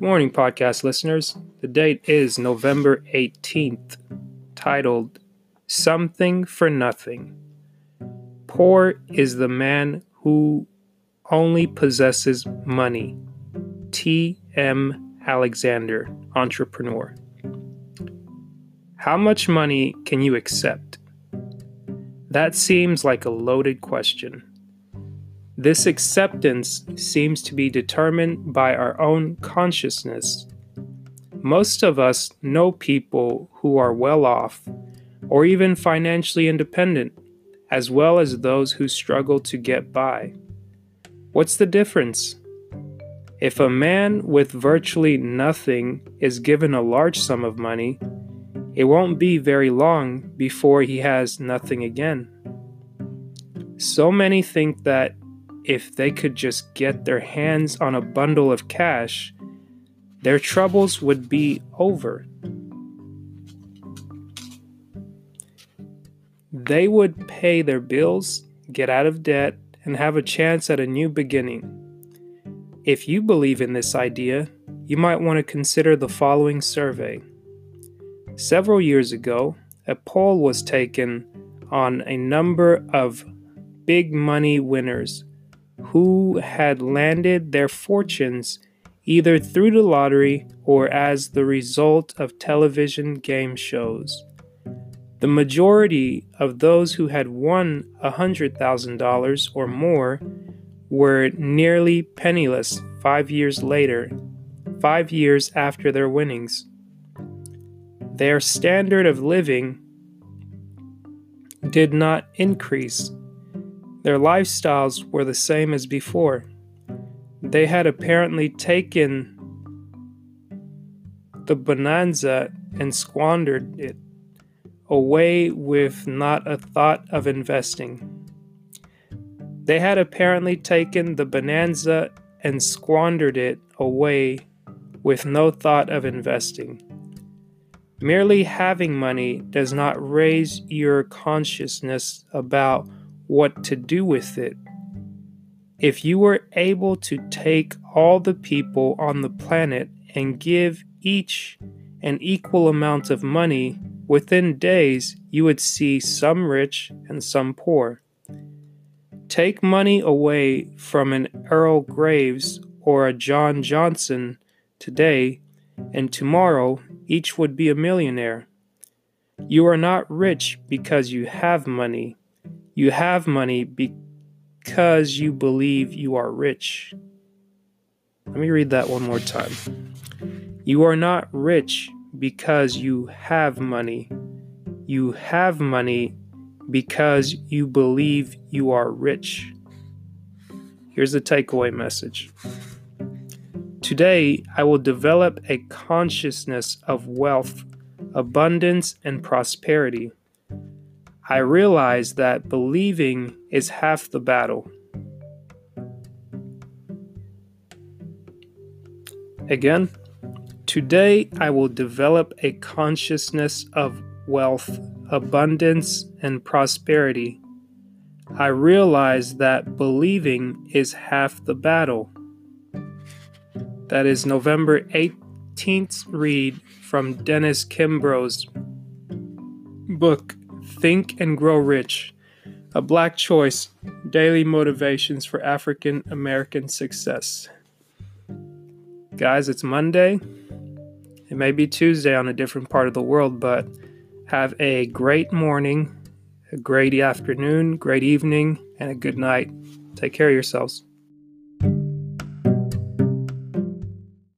Good morning, podcast listeners. The date is November 18th, titled Something for Nothing. Poor is the man who only possesses money. T.M. Alexander, entrepreneur. How much money can you accept? That seems like a loaded question. This acceptance seems to be determined by our own consciousness. Most of us know people who are well off or even financially independent, as well as those who struggle to get by. What's the difference? If a man with virtually nothing is given a large sum of money, it won't be very long before he has nothing again. So many think that if they could just get their hands on a bundle of cash, their troubles would be over. They would pay their bills, get out of debt, and have a chance at a new beginning. If you believe in this idea, you might want to consider the following survey. Several years ago, a poll was taken on a number of big money winners who had landed their fortunes either through the lottery or as the result of television game shows. The majority of those who had won $100,000 or more were nearly penniless five years later, five years after their winnings. Their standard of living did not increase their lifestyles were the same as before. They had apparently taken the bonanza and squandered it away with not a thought of investing. They had apparently taken the bonanza and squandered it away with no thought of investing. Merely having money does not raise your consciousness about what to do with it. If you were able to take all the people on the planet and give each an equal amount of money, within days you would see some rich and some poor. Take money away from an Earl Graves or a John Johnson today, and tomorrow each would be a millionaire. You are not rich because you have money. You have money because you believe you are rich. Let me read that one more time. You are not rich because you have money. You have money because you believe you are rich. Here's the takeaway message. Today, I will develop a consciousness of wealth, abundance, and prosperity. I realize that believing is half the battle. Again, today I will develop a consciousness of wealth, abundance, and prosperity. I realize that believing is half the battle. That is November 18th read from Dennis Kimbro's book Think and Grow Rich A Black Choice Daily Motivations for African American Success. Guys, it's Monday. It may be Tuesday on a different part of the world, but have a great morning, a great afternoon, great evening, and a good night. Take care of yourselves.